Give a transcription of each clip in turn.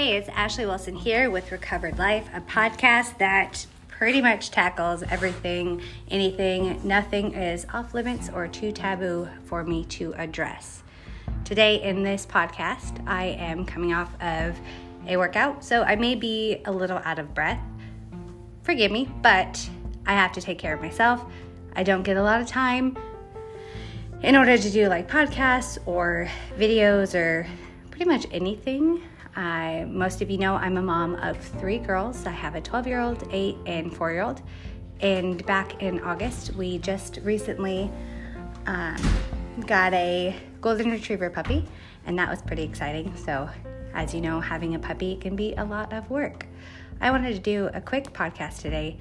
Hey, it's Ashley Wilson here with Recovered Life, a podcast that pretty much tackles everything, anything, nothing is off limits or too taboo for me to address. Today, in this podcast, I am coming off of a workout, so I may be a little out of breath. Forgive me, but I have to take care of myself. I don't get a lot of time in order to do like podcasts or videos or pretty much anything. I, most of you know I'm a mom of three girls. I have a 12 year old, 8, and 4 year old. And back in August, we just recently um, got a golden retriever puppy, and that was pretty exciting. So, as you know, having a puppy can be a lot of work. I wanted to do a quick podcast today,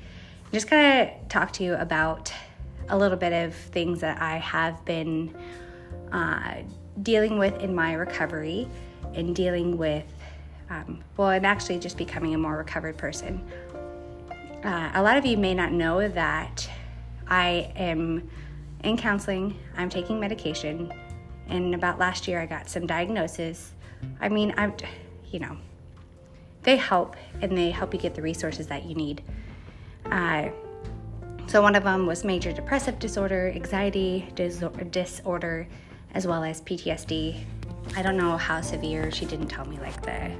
just kind of talk to you about a little bit of things that I have been uh, dealing with in my recovery and dealing with, um, well, and actually just becoming a more recovered person. Uh, a lot of you may not know that I am in counseling, I'm taking medication, and about last year I got some diagnosis. I mean, I'm, you know, they help and they help you get the resources that you need. Uh, so, one of them was major depressive disorder, anxiety disorder, as well as PTSD. I don't know how severe, she didn't tell me like the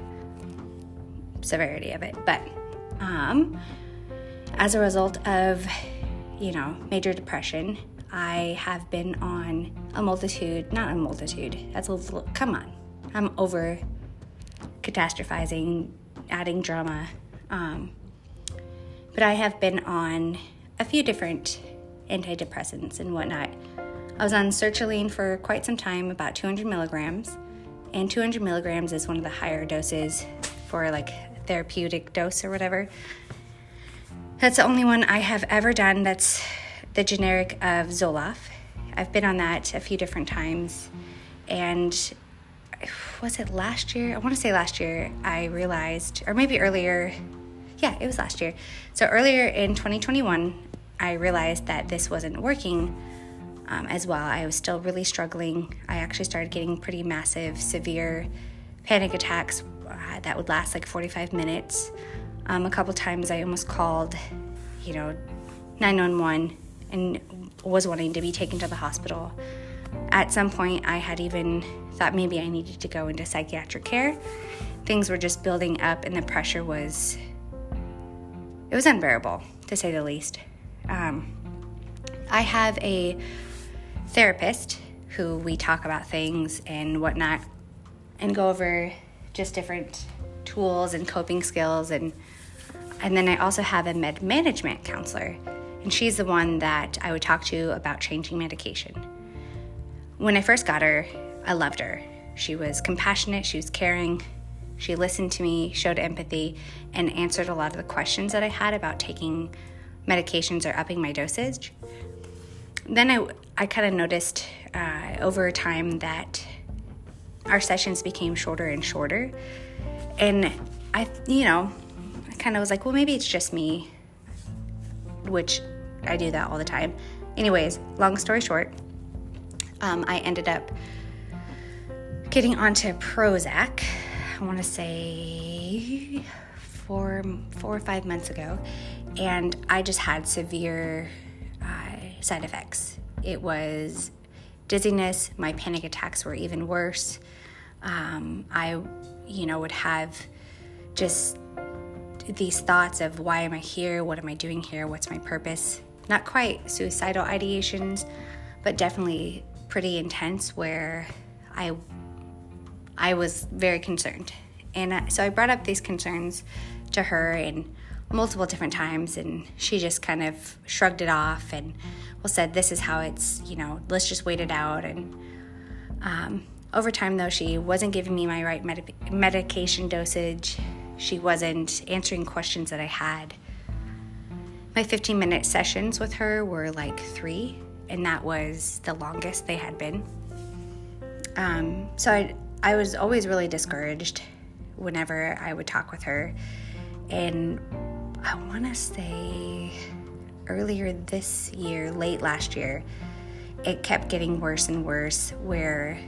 severity of it, but um, as a result of, you know, major depression, I have been on a multitude, not a multitude, that's a little, come on, I'm over catastrophizing, adding drama. Um, but I have been on a few different antidepressants and whatnot. I was on sertraline for quite some time, about 200 milligrams, and 200 milligrams is one of the higher doses for like therapeutic dose or whatever. That's the only one I have ever done that's the generic of Zoloft. I've been on that a few different times, and was it last year? I want to say last year I realized, or maybe earlier. Yeah, it was last year. So earlier in 2021, I realized that this wasn't working um, as well. I was still really struggling. I actually started getting pretty massive, severe panic attacks that would last like 45 minutes. Um, a couple times I almost called, you know, 911 and was wanting to be taken to the hospital. At some point, I had even thought maybe I needed to go into psychiatric care. Things were just building up, and the pressure was, it was unbearable, to say the least. Um, I have a therapist who we talk about things and whatnot and go over just different tools and coping skills and and then I also have a med management counselor and she's the one that I would talk to about changing medication. When I first got her, I loved her. She was compassionate, she was caring, she listened to me, showed empathy, and answered a lot of the questions that I had about taking medications or upping my dosage. Then I, I kind of noticed uh, over time that our sessions became shorter and shorter. And I, you know, I kind of was like, well, maybe it's just me, which I do that all the time. Anyways, long story short, um, I ended up getting onto Prozac. I want to say four, four or five months ago, and I just had severe uh, side effects. It was dizziness. My panic attacks were even worse. Um, I, you know, would have just these thoughts of why am I here? What am I doing here? What's my purpose? Not quite suicidal ideations, but definitely pretty intense where I I was very concerned. And so I brought up these concerns to her and multiple different times and she just kind of shrugged it off and well said this is how it's you know let's just wait it out and um, over time though she wasn't giving me my right med- medication dosage. She wasn't answering questions that i had. My 15 minute sessions with her were like three and that was the longest they had been. Um, so I, I was always really discouraged whenever i would talk with her. And I want to say earlier this year, late last year, it kept getting worse and worse where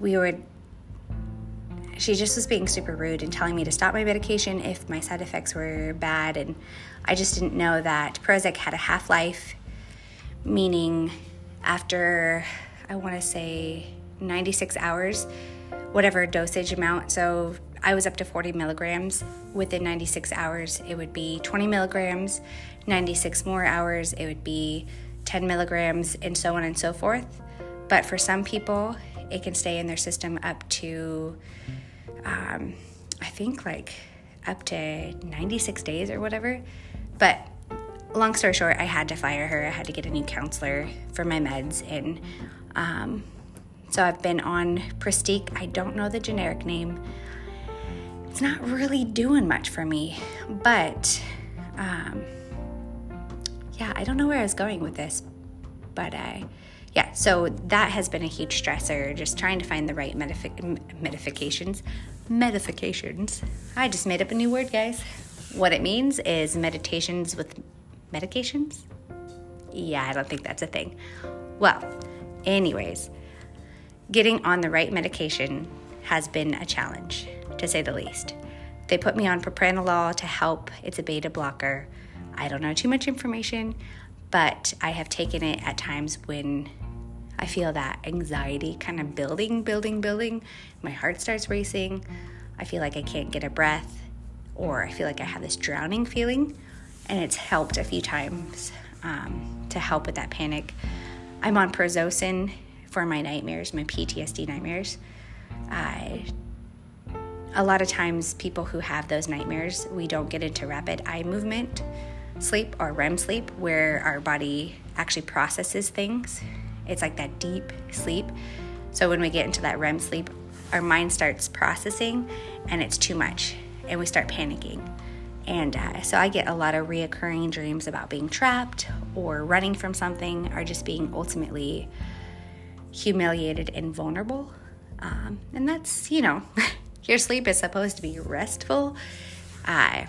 we would she just was being super rude and telling me to stop my medication if my side effects were bad. And I just didn't know that Prozac had a half life, meaning after, I want to say, 96 hours, whatever dosage amount. So I was up to 40 milligrams. Within 96 hours, it would be 20 milligrams. 96 more hours, it would be 10 milligrams, and so on and so forth. But for some people, it can stay in their system up to, um, I think, like up to 96 days or whatever. But long story short, I had to fire her. I had to get a new counselor for my meds. And um, so I've been on Pristiq. I don't know the generic name. It's not really doing much for me. But um, yeah, I don't know where I was going with this. But uh, yeah, so that has been a huge stressor, just trying to find the right medific- medifications. Medifications. I just made up a new word, guys. What it means is meditations with medications. Yeah, I don't think that's a thing. Well, anyways, getting on the right medication has been a challenge, to say the least. They put me on propranolol to help. It's a beta blocker. I don't know too much information, but I have taken it at times when I feel that anxiety kind of building, building, building. My heart starts racing. I feel like I can't get a breath, or I feel like I have this drowning feeling. And it's helped a few times um, to help with that panic. I'm on Prazosin for my nightmares, my PTSD nightmares. I, a lot of times, people who have those nightmares, we don't get into rapid eye movement sleep or REM sleep, where our body actually processes things it's like that deep sleep. So when we get into that REM sleep, our mind starts processing and it's too much and we start panicking. And uh, so I get a lot of reoccurring dreams about being trapped or running from something or just being ultimately humiliated and vulnerable. Um, and that's, you know, your sleep is supposed to be restful. Uh,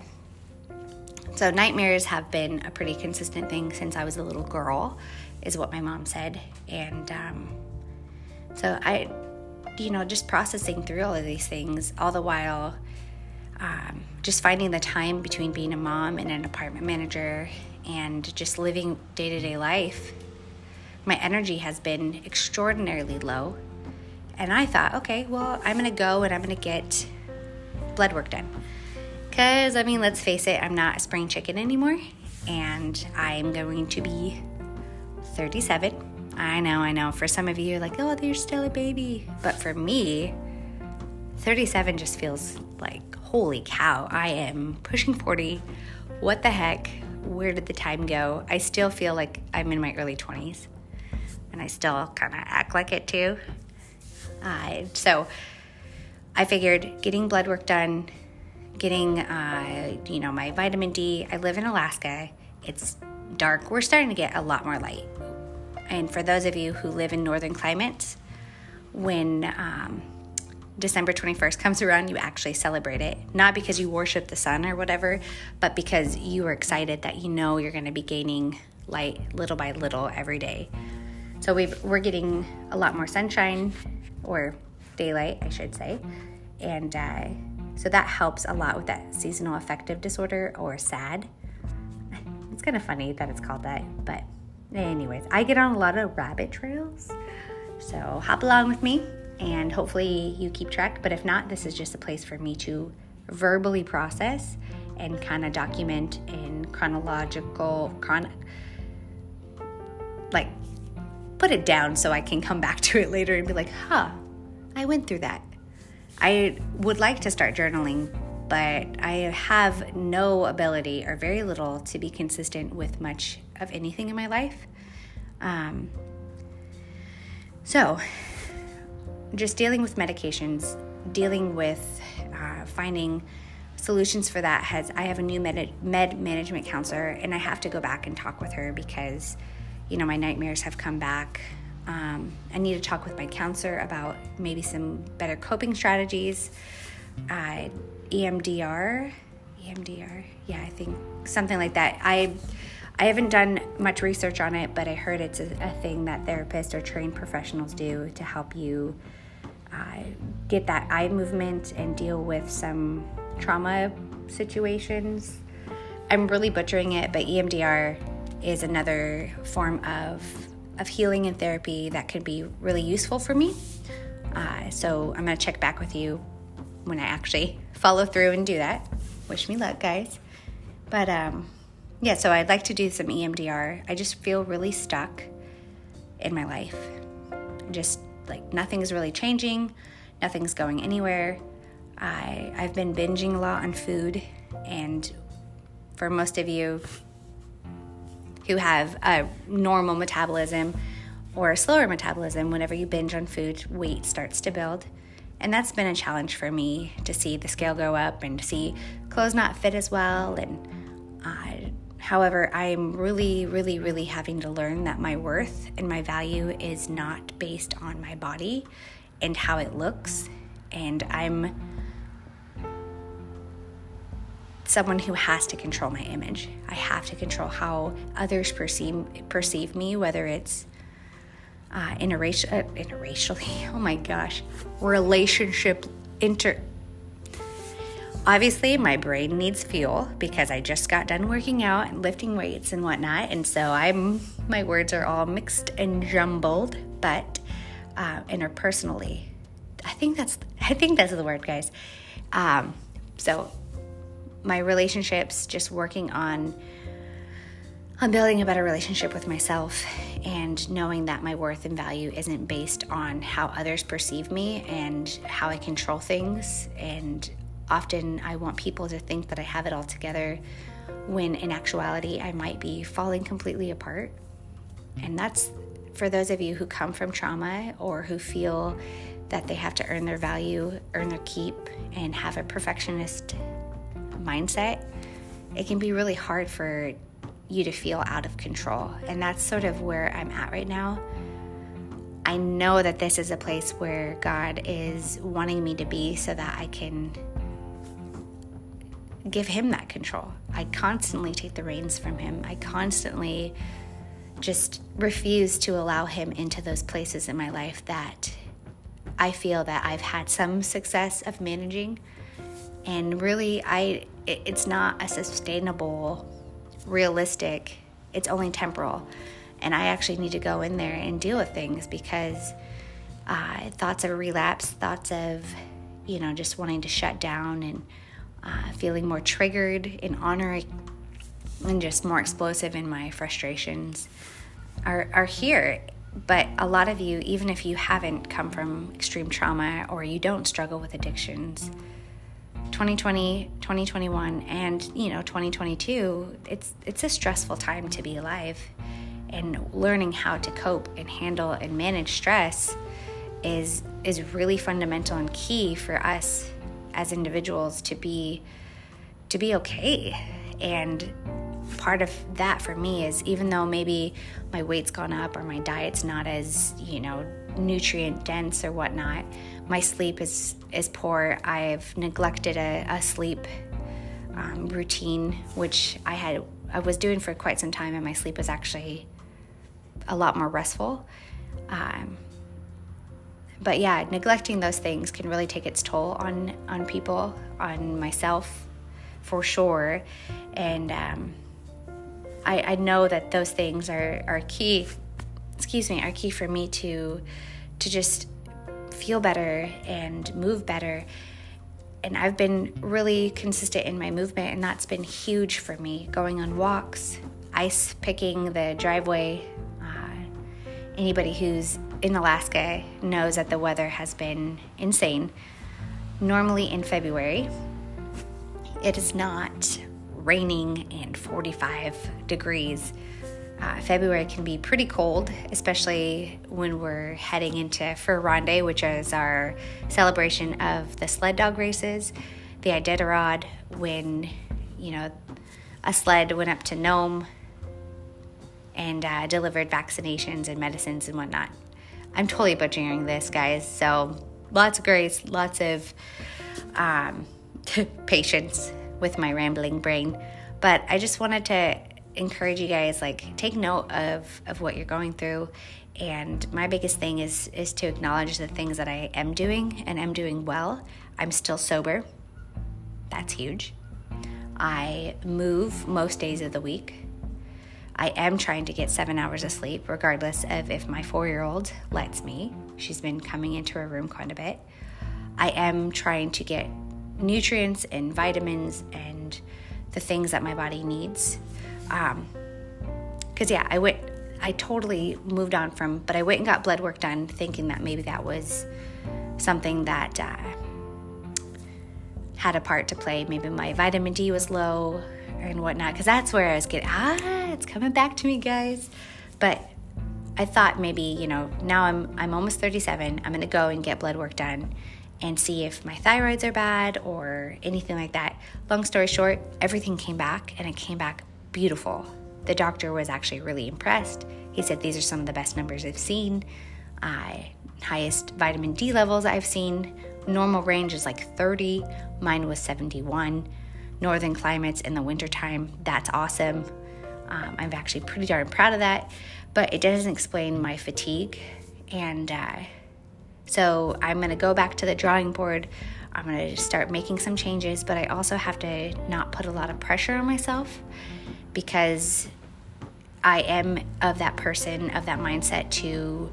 so nightmares have been a pretty consistent thing since I was a little girl is what my mom said. And um, so I, you know, just processing through all of these things, all the while um, just finding the time between being a mom and an apartment manager and just living day to day life. My energy has been extraordinarily low. And I thought, okay, well, I'm going to go and I'm going to get blood work done. Because, I mean, let's face it, I'm not a spring chicken anymore. And I'm going to be 37. I know, I know. For some of you, like, oh, you're still a baby. But for me, 37 just feels like, holy cow, I am pushing 40. What the heck? Where did the time go? I still feel like I'm in my early 20s. And I still kind of act like it too. Uh, so I figured getting blood work done, getting, uh, you know, my vitamin D. I live in Alaska. It's dark. We're starting to get a lot more light. And for those of you who live in northern climates, when um, December 21st comes around, you actually celebrate it. Not because you worship the sun or whatever, but because you are excited that you know you're going to be gaining light little by little every day. So we are getting a lot more sunshine or daylight, I should say. And uh, so that helps a lot with that seasonal affective disorder or SAD. It's kind of funny that it's called that, but Anyways, I get on a lot of rabbit trails. So hop along with me and hopefully you keep track. But if not, this is just a place for me to verbally process and kind of document in chronological, chron- like put it down so I can come back to it later and be like, huh, I went through that. I would like to start journaling, but I have no ability or very little to be consistent with much of anything in my life. Um, so, just dealing with medications, dealing with uh, finding solutions for that has I have a new med, med management counselor and I have to go back and talk with her because you know my nightmares have come back. Um, I need to talk with my counselor about maybe some better coping strategies. Uh, EMDR, EMDR, yeah, I think something like that. I I haven't done much research on it, but I heard it's a, a thing that therapists or trained professionals do to help you uh, get that eye movement and deal with some trauma situations. I'm really butchering it, but EMDR is another form of, of healing and therapy that could be really useful for me. Uh, so I'm to check back with you when I actually follow through and do that. Wish me luck, guys. But um, yeah, so I'd like to do some EMDR. I just feel really stuck in my life. Just like nothing's really changing, nothing's going anywhere. I, I've been binging a lot on food, and for most of you who have a normal metabolism or a slower metabolism, whenever you binge on food, weight starts to build. And that's been a challenge for me to see the scale go up and to see clothes not fit as well. And however, I'm really, really, really having to learn that my worth and my value is not based on my body and how it looks. And I'm someone who has to control my image. I have to control how others perceive perceive me, whether it's uh, interracial, uh, interracially. Oh my gosh, relationship inter. Obviously, my brain needs fuel because I just got done working out and lifting weights and whatnot, and so I'm my words are all mixed and jumbled. But uh, interpersonally, I think that's I think that's the word, guys. Um, so my relationships, just working on on building a better relationship with myself and knowing that my worth and value isn't based on how others perceive me and how I control things. And often I want people to think that I have it all together when in actuality I might be falling completely apart. And that's for those of you who come from trauma or who feel that they have to earn their value, earn their keep, and have a perfectionist mindset, it can be really hard for you to feel out of control. And that's sort of where I'm at right now. I know that this is a place where God is wanting me to be so that I can give Him that control. I constantly take the reins from Him. I constantly just refuse to allow Him into those places in my life that I feel that I've had some success of managing. And really, I it's not a sustainable, realistic, it's only temporal. And I actually need to go in there and deal with things because uh, thoughts of relapse, thoughts of, you know, just wanting to shut down and uh, feeling more triggered in honoring and just more explosive in my frustrations are, are here. But a lot of you, even if you haven't come from extreme trauma or you don't struggle with addictions, 2020 2021 and you know 2022 it's it's a stressful time to be alive and learning how to cope and handle and manage stress is is really fundamental and key for us as individuals to be to be okay and part of that for me is even though maybe my weight's gone up or my diet's not as you know nutrient dense or whatnot my sleep is is poor. I've neglected a, a sleep um, routine, which I had I was doing for quite some time, and my sleep was actually a lot more restful. Um, but yeah, neglecting those things can really take its toll on on people, on myself, for sure. And um, I, I know that those things are are key. Excuse me, are key for me to to just feel better and move better. And I've been really consistent in my movement, and that's been huge for me. Going on walks, ice picking the driveway. Uh, anybody who's in Alaska knows that the weather has been insane. Normally in February, it is not raining and 45 degrees uh, February can be pretty cold, especially when we're heading into Fur Rondy, which is our celebration of the sled dog races, the Iditarod, when you know a sled went up to Nome and uh, delivered vaccinations and medicines and whatnot. I'm totally butchering this, guys. So lots of grace, lots of um, patience with my rambling brain. But I just wanted to encourage you guys like take note of of what you're going through And my biggest thing is is to acknowledge the things that I am doing and am doing well. I'm still sober. That's huge. I move most days of the week. I am trying to get seven hours of sleep, regardless of if my four year old lets me. She's been coming into her room quite a bit. I am trying to get nutrients and vitamins and the things that my body needs. Um, because yeah, I went, I totally moved on from, but I went and got blood work done, thinking that maybe that was something that uh, had a part to play. Maybe my vitamin D was low and whatnot, because that's where I was getting, ah, it's coming back to me, guys. But I thought maybe, you know, now I'm I'm almost 37. I'm going to go and get blood work done and see if my thyroids are bad or anything like that. Long story short, everything came back and it came back beautiful. The doctor was actually really impressed. He said these are some of the best numbers I've seen, uh, highest vitamin D levels I've seen. Normal range is like 30, mine was 71. Northern climates in the wintertime, that's awesome. Um, I'm actually pretty darn proud of that, but it doesn't explain my fatigue. And uh, so I'm going to go back to the drawing board. I'm going to start making some changes, but I also have to not put a lot of pressure on myself because I am of that person, of that mindset to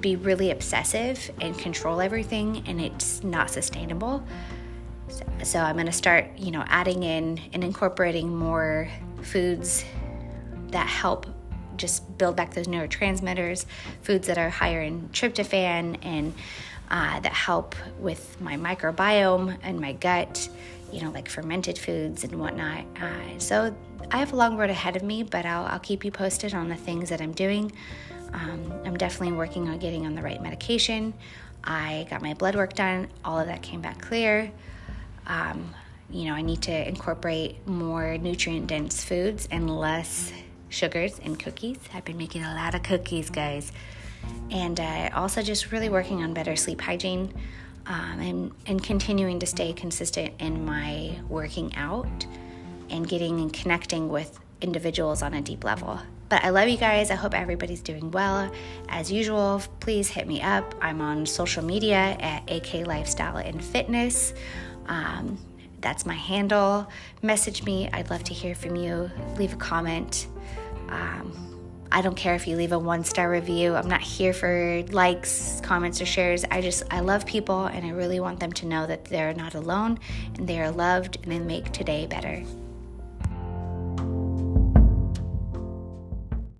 be really obsessive and control everything, and it's not sustainable. So, so I'm going to start, you know, adding in and incorporating more foods that help just build back those neurotransmitters, foods that are higher in tryptophan and uh, that help with my microbiome and my gut, you know, like fermented foods and whatnot. Uh, so I have a long road ahead of me, but I'll, I'll keep you posted on the things that I'm doing. Um, I'm definitely working on getting on the right medication. I got my blood work done, all of that came back clear. Um, you know, I need to incorporate more nutrient dense foods and less sugars and cookies. I've been making a lot of cookies, guys. And uh, also just really working on better sleep hygiene um, and, and continuing to stay consistent in my working out and getting and connecting with individuals on a deep level. But I love you guys. I hope everybody's doing well. As usual, please hit me up. I'm on social media at AK Lifestyle and Fitness. Um, that's my handle. Message me. I'd love to hear from you. Leave a comment. Um, I don't care if you leave a one star review. I'm not here for likes, comments, or shares. I just, I love people and I really want them to know that they're not alone and they are loved and they make today better.